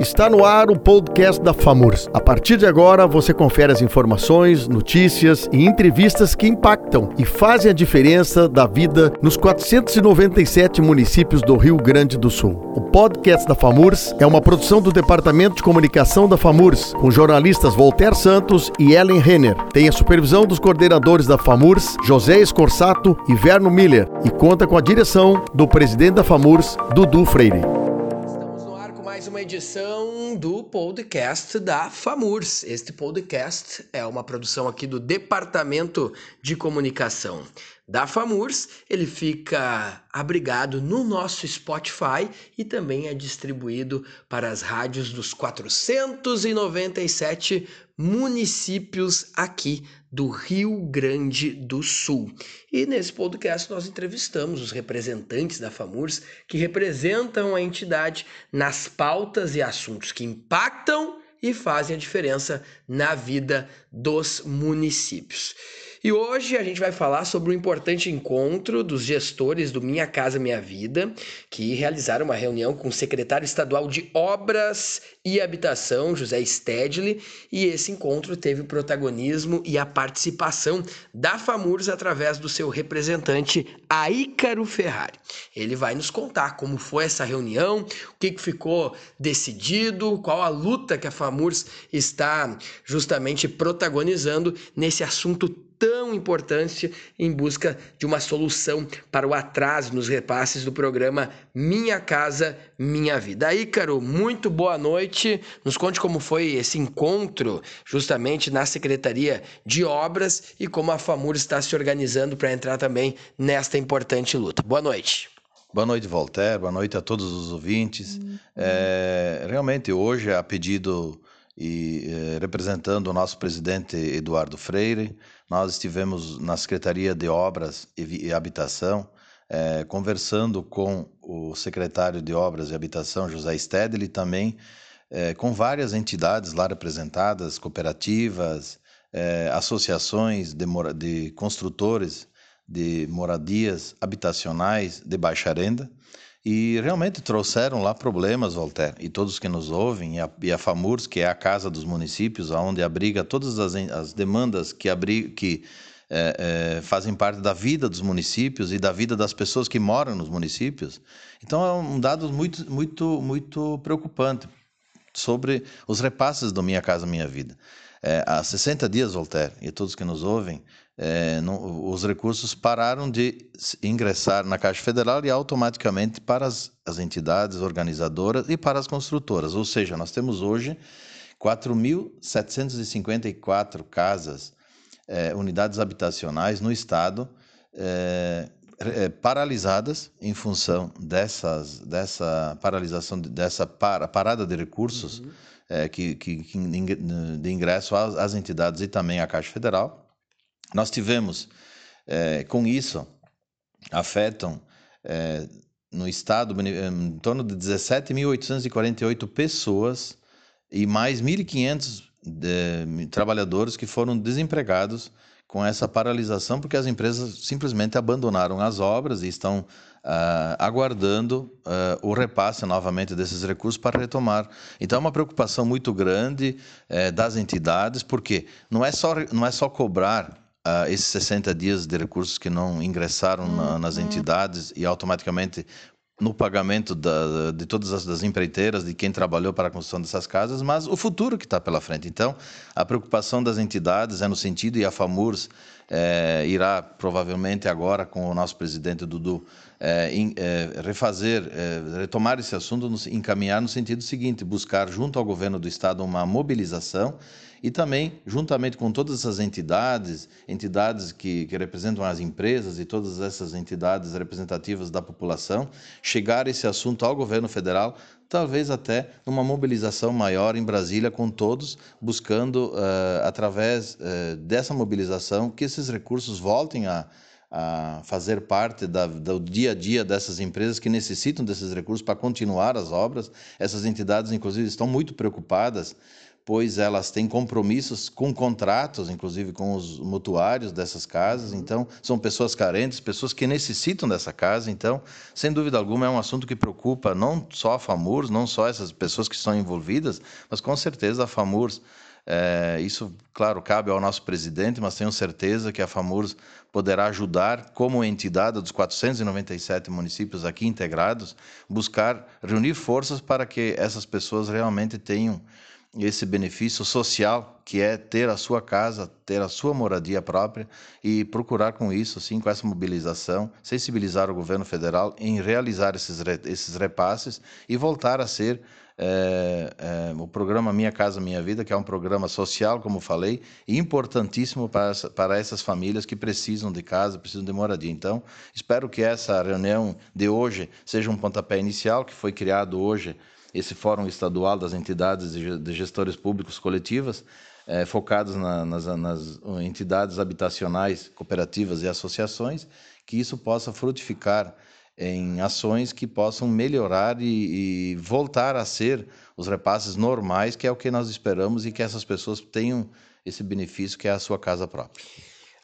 Está no ar o podcast da FAMURS. A partir de agora, você confere as informações, notícias e entrevistas que impactam e fazem a diferença da vida nos 497 municípios do Rio Grande do Sul. O podcast da FAMURS é uma produção do Departamento de Comunicação da FAMURS, com jornalistas Voltaire Santos e Ellen Renner. Tem a supervisão dos coordenadores da FAMURS, José Escorsato e Verno Miller, e conta com a direção do presidente da FAMURS, Dudu Freire uma edição do podcast da FAMURS. Este podcast é uma produção aqui do Departamento de Comunicação da FAMURS. Ele fica abrigado no nosso Spotify e também é distribuído para as rádios dos 497 municípios aqui do Rio Grande do Sul. E nesse podcast nós entrevistamos os representantes da FAMURS que representam a entidade nas pautas e assuntos que impactam e fazem a diferença na vida dos municípios. E hoje a gente vai falar sobre o importante encontro dos gestores do Minha Casa Minha Vida, que realizaram uma reunião com o secretário estadual de Obras e Habitação, José Stedley, e esse encontro teve o protagonismo e a participação da FAMURS através do seu representante, Aícaro Ferrari. Ele vai nos contar como foi essa reunião, o que ficou decidido, qual a luta que a FAMURS está justamente protagonizando nesse assunto tão importante em busca de uma solução para o atraso nos repasses do programa Minha Casa Minha Vida. Ícaro, muito boa noite. Nos conte como foi esse encontro justamente na Secretaria de Obras e como a FAMUR está se organizando para entrar também nesta importante luta. Boa noite. Boa noite, Voltaire. Boa noite a todos os ouvintes. Uhum. É, realmente, hoje, a pedido e eh, representando o nosso presidente Eduardo Freire, nós estivemos na Secretaria de Obras e, Habitação eh, conversando com o secretário de Obras e Habitação, José Stedley, também eh, com várias entidades lá representadas, cooperativas, associações de, de construtores de moradias habitacionais de baixa renda, e realmente trouxeram lá problemas, Voltaire, e todos que nos ouvem, e a, e a FAMURS, que é a casa dos municípios, onde abriga todas as, as demandas que, abri, que é, é, fazem parte da vida dos municípios e da vida das pessoas que moram nos municípios. Então é um dado muito, muito, muito preocupante sobre os repasses do Minha Casa Minha Vida. É, há 60 dias, Voltaire, e todos que nos ouvem, é, não, os recursos pararam de ingressar na Caixa Federal e automaticamente para as, as entidades organizadoras e para as construtoras. Ou seja, nós temos hoje 4.754 casas, é, unidades habitacionais no Estado, é, é, paralisadas em função dessas, dessa paralisação, dessa para, parada de recursos uhum. é, que, que, que, de ingresso às, às entidades e também à Caixa Federal. Nós tivemos, é, com isso, afetam é, no estado em torno de 17.848 pessoas e mais 1.500 trabalhadores que foram desempregados com essa paralisação, porque as empresas simplesmente abandonaram as obras e estão uh, aguardando uh, o repasse novamente desses recursos para retomar. Então, é uma preocupação muito grande uh, das entidades, porque não é só, não é só cobrar uh, esses 60 dias de recursos que não ingressaram na, nas uhum. entidades e automaticamente no pagamento da, de todas as das empreiteiras, de quem trabalhou para a construção dessas casas, mas o futuro que está pela frente. Então, a preocupação das entidades é no sentido, e a FAMURS é, irá provavelmente agora com o nosso presidente Dudu é, em, é, refazer, retomar esse assunto, encaminhar no sentido seguinte, buscar junto ao governo do estado uma mobilização e também, juntamente com todas essas entidades, entidades que, que representam as empresas e todas essas entidades representativas da população, chegar esse assunto ao governo federal, talvez até numa mobilização maior em Brasília com todos, buscando, uh, através uh, dessa mobilização, que esses recursos voltem a, a fazer parte da, do dia a dia dessas empresas que necessitam desses recursos para continuar as obras. Essas entidades, inclusive, estão muito preocupadas pois elas têm compromissos com contratos, inclusive com os mutuários dessas casas. Uhum. Então, são pessoas carentes, pessoas que necessitam dessa casa. Então, sem dúvida alguma, é um assunto que preocupa não só a FAMURS, não só essas pessoas que estão envolvidas, mas com certeza a FAMURS. É, isso, claro, cabe ao nosso presidente, mas tenho certeza que a FAMURS poderá ajudar, como entidade dos 497 municípios aqui integrados, buscar reunir forças para que essas pessoas realmente tenham esse benefício social que é ter a sua casa, ter a sua moradia própria e procurar com isso, sim, com essa mobilização, sensibilizar o governo federal em realizar esses, esses repasses e voltar a ser é, é, o programa Minha Casa Minha Vida, que é um programa social, como falei, importantíssimo para, para essas famílias que precisam de casa, precisam de moradia. Então, espero que essa reunião de hoje seja um pontapé inicial, que foi criado hoje esse Fórum Estadual das Entidades de Gestores Públicos Coletivas, é, focados na, nas, nas entidades habitacionais, cooperativas e associações, que isso possa frutificar em ações que possam melhorar e, e, voltar a ser os repasses normais, que é o que nós esperamos e que essas pessoas tenham esse benefício que é a sua casa própria.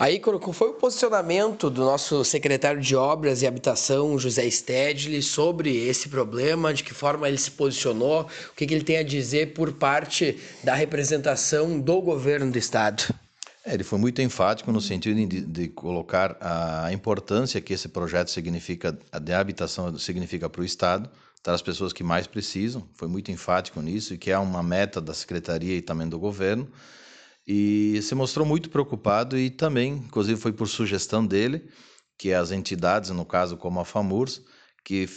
Aí, qual foi o posicionamento do nosso secretário de Obras e Habitação, José Stedley, sobre esse problema? De que forma ele se posicionou? O que, que ele tem a dizer por parte da representação do governo do Estado? É, ele foi muito enfático no sentido de, de, colocar a importância que esse projeto significa, de habitação significa para o Estado, para as pessoas que mais precisam. Foi muito enfático nisso e que é uma meta da Secretaria e também do governo e se mostrou muito preocupado e também, inclusive foi por sugestão dele, que as entidades, no caso como a FAMURS, que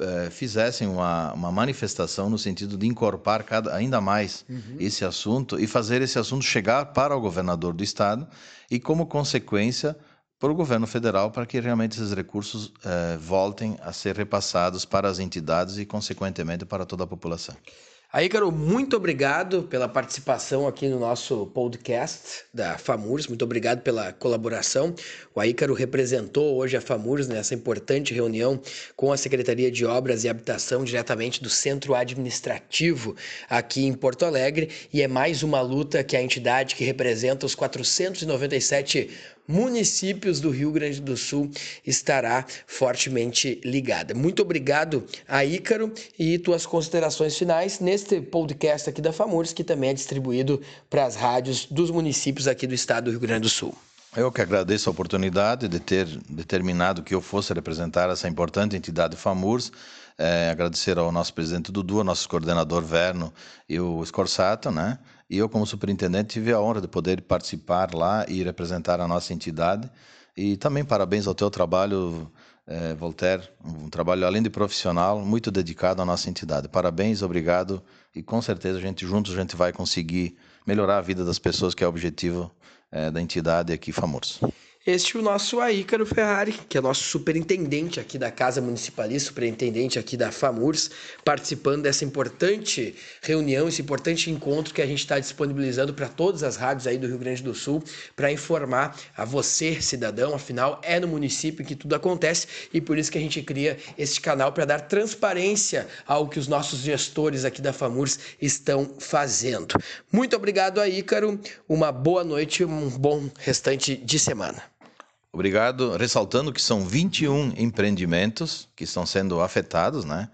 é, fizessem uma, uma manifestação no sentido de incorporar cada, ainda mais uhum. esse assunto e fazer esse assunto chegar para o governador do estado e, como consequência, para o governo federal para que realmente esses recursos é, voltem a ser repassados para as entidades e, consequentemente, para toda a população. Aí, Caro, muito obrigado pela participação aqui no nosso podcast da FAMURS, muito obrigado pela colaboração. O Aícaro representou hoje a FAMURS nessa importante reunião com a Secretaria de Obras e Habitação, diretamente do Centro Administrativo aqui em Porto Alegre, e é mais uma luta que a entidade que representa os 497 municípios do Rio Grande do Sul estará fortemente ligada. Muito obrigado a Ícaro e tuas considerações finais neste podcast aqui da FAMURS, que também é distribuído para as rádios dos municípios aqui do estado do Rio Grande do Sul. Eu que agradeço a oportunidade de ter determinado que eu fosse representar essa importante entidade FAMURS. É, agradecer ao nosso presidente Dudu, ao nosso coordenador Verno e o Scorsato, né? E eu, como superintendente, tive a honra de poder participar lá e representar a nossa entidade. E também parabéns ao teu trabalho, eh, Voltaire, um trabalho além de profissional, muito dedicado à nossa entidade. Parabéns, obrigado e com certeza a gente juntos a gente vai conseguir melhorar a vida das pessoas, que é o objetivo eh, da entidade aqui famoso. Este é o nosso Aícaro Ferrari, que é nosso superintendente aqui da Casa Municipalista, superintendente aqui da FAMURS, participando dessa importante reunião, esse importante encontro que a gente está disponibilizando para todas as rádios aí do Rio Grande do Sul, para informar a você, cidadão, afinal é no município que tudo acontece e por isso que a gente cria este canal para dar transparência ao que os nossos gestores aqui da FAMURS estão fazendo. Muito obrigado, Aícaro, uma boa noite, um bom restante de semana. Obrigado. Ressaltando que são 21 empreendimentos que estão sendo afetados, né?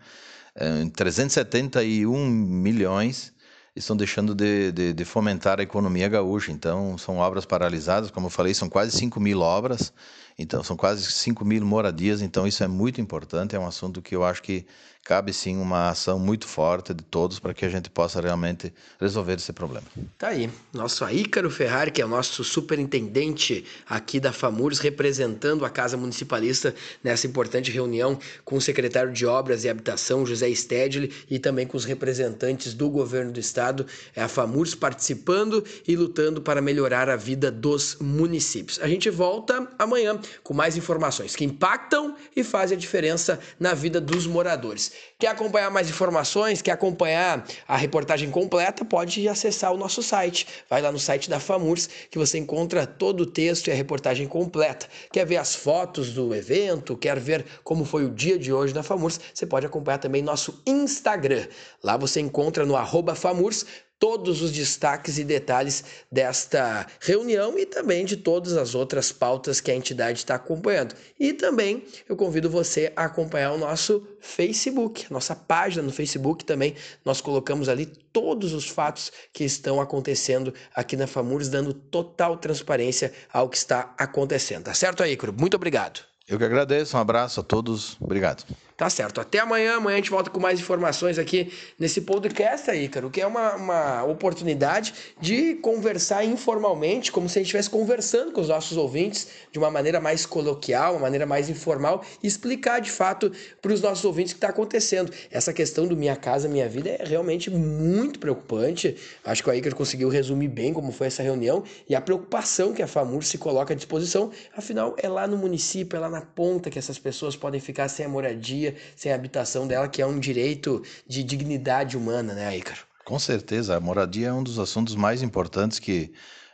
371 é, milhões estão deixando de, de, de, fomentar a economia gaúcha. Então, são obras paralisadas, como eu falei, são quase 5 mil obras, então são quase 5 mil moradias. Então, isso é muito importante, é um assunto que eu acho que cabe sim uma ação muito forte de todos para que a gente possa realmente resolver esse problema. Tá aí, nosso Ícaro Ferrari, que é o nosso superintendente aqui da FAMURS, representando a Casa Municipalista nessa importante reunião com o secretário de Obras e Habitação, José Stedley, e também com os representantes do governo do estado, é a FAMURS participando e lutando para melhorar a vida dos municípios. A gente volta amanhã com mais informações que impactam e fazem a diferença na vida dos moradores. Quer acompanhar mais informações? Quer acompanhar a reportagem completa? Pode acessar o nosso site. Vai lá no site da FAMURS que você encontra todo o texto e a reportagem completa. Quer ver as fotos do evento? Quer ver como foi o dia de hoje da FAMURS? Você pode acompanhar também nosso Instagram. Lá você encontra no FAMURS todos os destaques e detalhes desta reunião e também de todas as outras pautas que a entidade está acompanhando. E também eu convido você a acompanhar o nosso Facebook, nossa página no Facebook também. Nós colocamos ali todos os fatos que estão acontecendo aqui na FAMURS, dando total transparência ao que está acontecendo. Tá certo aí? Muito obrigado. Eu que agradeço, um abraço a todos, obrigado. Tá certo. Até amanhã. Amanhã a gente volta com mais informações aqui nesse podcast aí, cara. O que é uma, uma oportunidade de conversar informalmente, como se a gente estivesse conversando com os nossos ouvintes de uma maneira mais coloquial, uma maneira mais informal e explicar de fato para os nossos ouvintes o que está acontecendo. Essa questão do Minha Casa Minha Vida é realmente muito preocupante. Acho que o Iker conseguiu resumir bem como foi essa reunião e a preocupação que a FAMUR se coloca à disposição. Afinal, é lá no município, é lá na ponta que essas pessoas podem ficar sem a moradia sem a habitação dela, que é um direito de dignidade humana, né, Ícaro? Com certeza, a moradia é um dos assuntos mais importantes que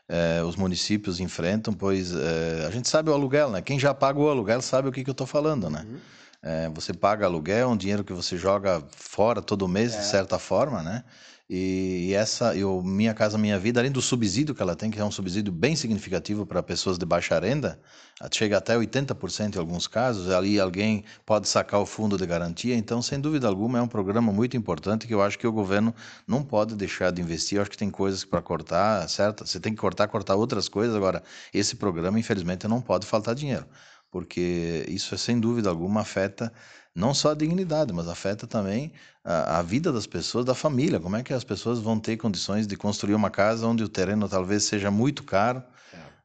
eh, os municípios enfrentam, pois eh, a gente sabe o aluguel, né? Quem já paga o aluguel sabe o que, que eu estou falando, né? Uhum. Eh, você paga aluguel, um dinheiro que você joga fora todo mês, é. de certa forma, né? E, essa, eu, Minha Casa Minha Vida, além do subsídio que ela tem, que é um subsídio bem significativo para pessoas de baixa renda, chega até 80% em alguns casos, ali alguém pode sacar o fundo de garantia, então, sem dúvida alguma, é um programa muito importante que eu acho que o governo não pode deixar de investir. Eu acho que tem coisas para cortar, certo? Você tem que cortar, cortar outras coisas. Agora, esse programa, infelizmente, não pode faltar dinheiro, porque isso, sem dúvida alguma, afeta não só a dignidade, mas afeta também a, a, vida das pessoas, da família. Como é que as pessoas vão ter condições de construir uma casa onde o terreno talvez seja muito caro,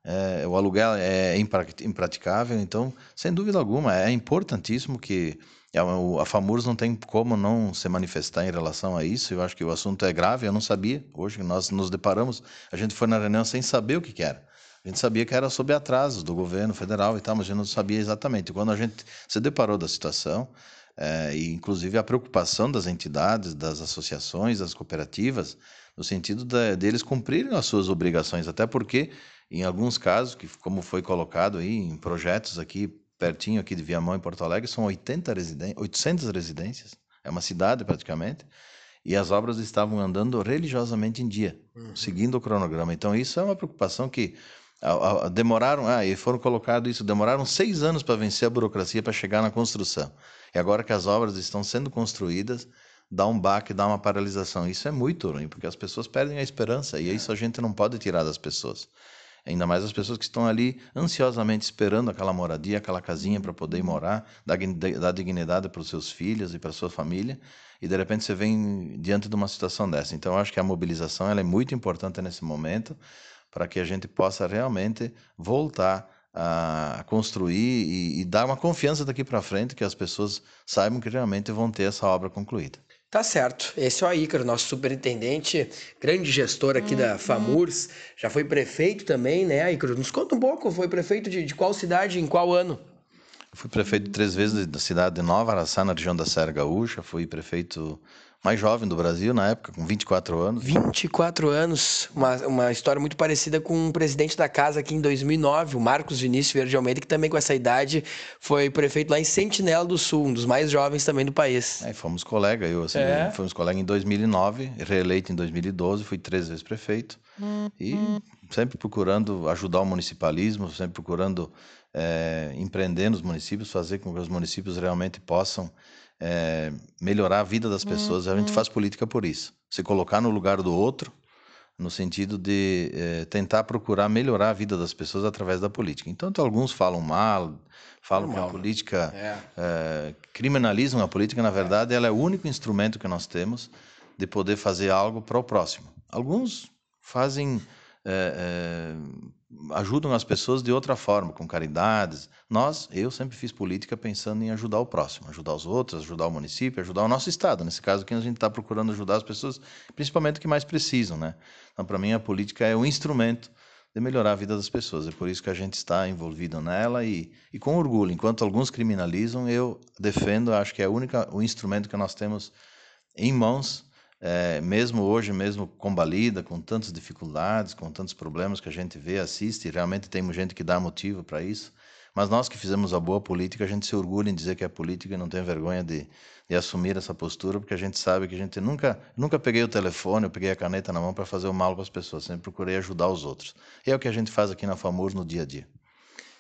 é. É, o aluguel é impraticável. Então, sem dúvida alguma, é importantíssimo que a, a FAMURS não tem como não se manifestar em relação a isso. Eu acho que o assunto é grave, eu não sabia. Hoje nós nos deparamos, a gente foi na reunião sem saber o que, que era. A gente sabia que era sob atrasos do governo federal e tal, mas a gente não sabia exatamente. Quando a gente se deparou da situação, é, e inclusive a preocupação das entidades, das associações, das cooperativas, no sentido de, deles cumprirem as suas obrigações, até porque, em alguns casos, que como foi colocado aí em projetos aqui pertinho aqui de Viamão, em Porto Alegre, são 80 residen 800 residências, é uma cidade praticamente, e as obras estavam andando religiosamente em dia, uhum. seguindo o cronograma. Então, isso é uma preocupação que demoraram, ah, e foram colocados isso, demoraram seis anos para vencer a burocracia para chegar na construção. E agora que as obras estão sendo construídas, dá um baque, dá uma paralisação. Isso é muito ruim, porque as pessoas perdem a esperança e isso a gente não pode tirar das pessoas. Ainda mais as pessoas que estão ali ansiosamente esperando aquela moradia, aquela casinha para poder morar, dar, dignidade para os seus filhos e para a sua família, e de repente você vem diante de uma situação dessa. Então, eu acho que a mobilização ela é muito importante nesse momento para que a gente possa realmente voltar a construir e, e dar uma confiança daqui para frente que as pessoas saibam que realmente vão ter essa obra concluída. Tá certo. Esse é o Ícaro, nosso superintendente, grande gestor aqui da uhum. FAMURS. Já foi prefeito também, né, Ícaro? Nos conta um pouco, foi prefeito de, de qual cidade, em qual ano? fui prefeito três vezes da cidade de Nova Araçá, na região da Serra Gaúcha. Fui prefeito mais jovem do Brasil na época, com 24 anos. 24 anos, uma, uma história muito parecida com o presidente da casa aqui em 2009, o Marcos Vinícius Verde Almeida, que também com essa idade foi prefeito lá em Sentinela do Sul, um dos mais jovens também do país. É, fomos colegas, eu assim, é. fomos colegas em 2009, reeleito em 2012, fui três vezes prefeito e sempre procurando ajudar o municipalismo, sempre procurando é, empreender nos municípios, fazer com que os municípios realmente possam é, melhorar a vida das pessoas. Uhum. A gente uhum. faz política por isso. Se colocar no lugar do outro, no sentido de é, tentar procurar melhorar a vida das pessoas através da política. Então, alguns falam mal, falam Normal. que a política é. É, criminalizam a política. Na verdade, ela é o único instrumento que nós temos de poder fazer algo para o próximo. Alguns fazem é, é, ajudam as pessoas de outra forma, com caridades. Nós, eu sempre fiz política pensando em ajudar o próximo, ajudar os outros, ajudar o município, ajudar o nosso estado. Nesse caso aqui, a gente está procurando ajudar as pessoas, principalmente que mais precisam, né? Então, para mim, a política é um instrumento de melhorar a vida das pessoas. É por isso que a gente está envolvido nela e, e com orgulho. Enquanto alguns criminalizam, eu defendo, acho que é o único o instrumento que nós temos em mãos é, mesmo hoje, mesmo combalida, com tantas dificuldades, com tantos problemas que a gente vê, assiste, realmente tem gente que dá motivo para isso, Mas nós que fizemos a boa política, a gente se orgulha em dizer que é política e não tem vergonha de, de assumir essa postura, porque a gente sabe que a gente nunca, nunca peguei o telefone, eu peguei a caneta na mão para fazer o mal para as pessoas, sempre procurei ajudar os outros. E é o que a gente faz aqui na FAMUR no dia a dia.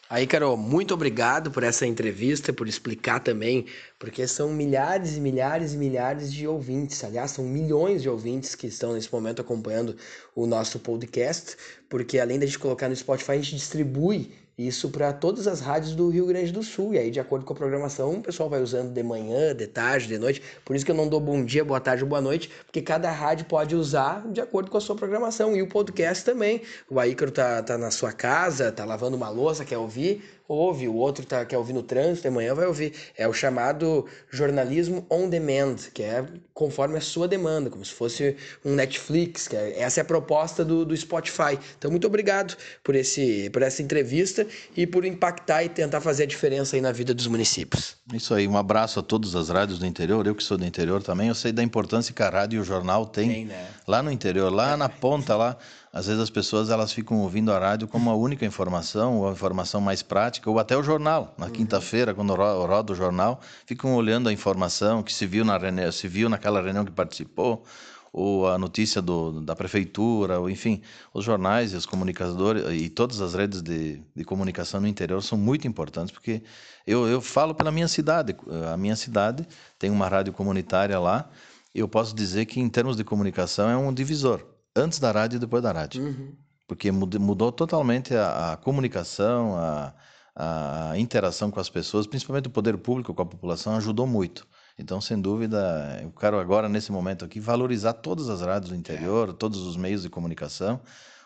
Aí, Carol, muito obrigado por essa entrevista, por explicar também, porque são milhares e milhares e milhares de ouvintes, aliás, são milhões de ouvintes que estão nesse momento acompanhando o nosso podcast, porque além da gente colocar no Spotify, a gente distribui isso para todas as rádios do Rio Grande do Sul. E aí, de acordo com a programação, o pessoal vai usando de manhã, de tarde, de noite. Por isso que eu não dou bom dia, boa tarde boa noite, porque cada rádio pode usar de acordo com a sua programação. E o podcast também. O Aícaro tá, tá na sua casa, tá lavando uma louça, quer ouvir ouve, o outro tá, quer ouvir no trânsito, amanhã vai ouvir. É o chamado jornalismo on demand, que é conforme a sua demanda, como se fosse um Netflix, que é, essa é a proposta do, do Spotify. Então, muito obrigado por, esse, por essa entrevista e por impactar e tentar fazer a diferença aí na vida dos municípios. Isso aí, um abraço a todas as rádios do interior, eu que sou do interior também, eu sei da importância que a rádio e o jornal têm tem, né? lá no interior, lá na ponta, lá às vezes as pessoas elas ficam ouvindo a rádio como a única informação, ou a informação mais prática, ou até o jornal. Na uhum. quinta-feira, quando roda o jornal, ficam olhando a informação que se viu, na reunião, se viu naquela reunião que participou, ou a notícia do, da prefeitura, ou enfim, os jornais e os comunicadores e todas as redes de, de comunicação no interior são muito importantes, porque eu, eu falo pela minha cidade. A minha cidade tem uma rádio comunitária lá, e eu posso dizer que, em termos de comunicação, é um divisor antes da rádio e depois da rádio. Uhum. Porque mudou totalmente a, a comunicação, a, a, interação com as pessoas, principalmente o poder público com a população, ajudou muito. Então, sem dúvida, eu quero agora, nesse momento aqui, valorizar todas as rádios do interior, é. todos os meios de comunicação,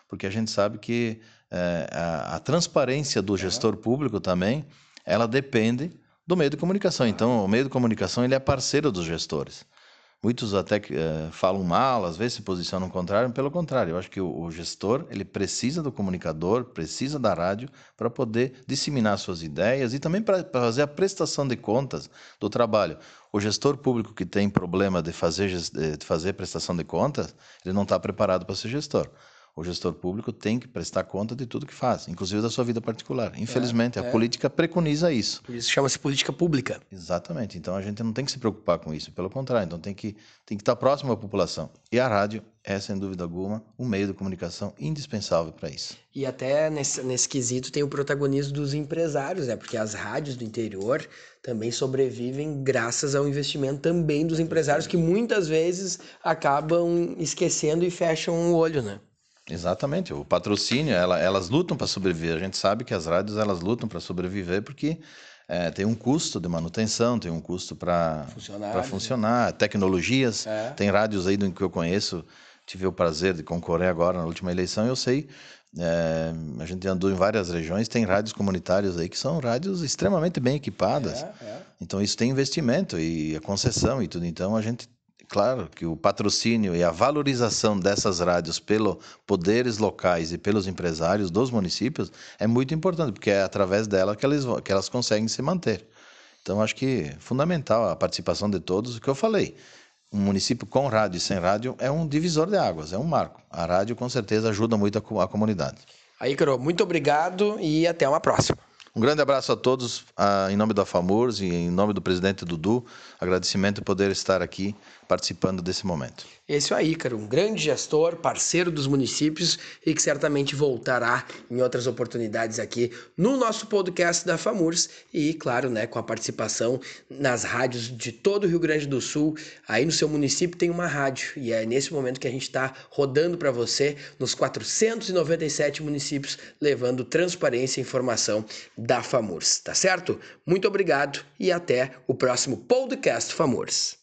porque a gente sabe que é, a, a, transparência do é. gestor público também, ela depende do meio de comunicação. Então, o meio de comunicação ele é parceiro dos gestores. Muitos até uh, falam mal, às vezes se posicionam contrário, pelo contrário, eu acho que o, o gestor ele precisa do comunicador, precisa da rádio para poder disseminar suas ideias e também para fazer a prestação de contas do trabalho. O gestor público que tem problema de fazer, de fazer prestação de contas, ele não está preparado para ser gestor o gestor público tem que prestar conta de tudo que faz, inclusive da sua vida particular. Infelizmente, é, é. a política preconiza isso. Por isso chama-se política pública. Exatamente. Então a gente não tem que se preocupar com isso, pelo contrário, então tem que, tem que estar próximo à população. E a rádio é, sem dúvida alguma, um meio de comunicação indispensável para isso. E até nesse, nesse quesito tem o protagonismo dos empresários, né? Porque as rádios do interior também sobrevivem graças ao investimento também dos empresários que muitas vezes acabam esquecendo e fecham o olho, né? Exatamente, o patrocínio, ela, elas lutam para sobreviver. A gente sabe que as rádios elas lutam para sobreviver porque é, tem um custo de manutenção, tem um custo para funcionar, funcionar, tecnologias. É. Tem rádios aí do que eu conheço, tive o prazer de concorrer agora na última eleição, eu sei. É, a gente andou em várias regiões, tem rádios comunitárias aí que são rádios extremamente bem equipadas. É, é. Então isso tem investimento e a concessão e tudo. Então a gente claro que o patrocínio e a valorização dessas rádios pelos poderes locais e pelos empresários dos municípios é muito importante, porque é através dela que elas, que elas conseguem se manter. Então, acho que é fundamental a participação de todos, o que eu falei. Um município com rádio e sem rádio é um divisor de águas, é um marco. A rádio, com certeza, ajuda muito a, a comunidade. Aí, Carol, muito obrigado e até uma próxima. Um grande abraço a todos, em nome da FAMURS e em nome do presidente Dudu. Agradecimento por poder estar aqui participando desse momento. Esse é o Ícaro, um grande gestor, parceiro dos municípios e que certamente voltará em outras oportunidades aqui no nosso podcast da FAMURS e, claro, né, com a participação nas rádios de todo o Rio Grande do Sul. Aí no seu município tem uma rádio e é nesse momento que a gente está rodando para você nos 497 municípios, levando transparência e informação da FAMURS, tá certo? Muito obrigado e até o próximo podcast FAMURS.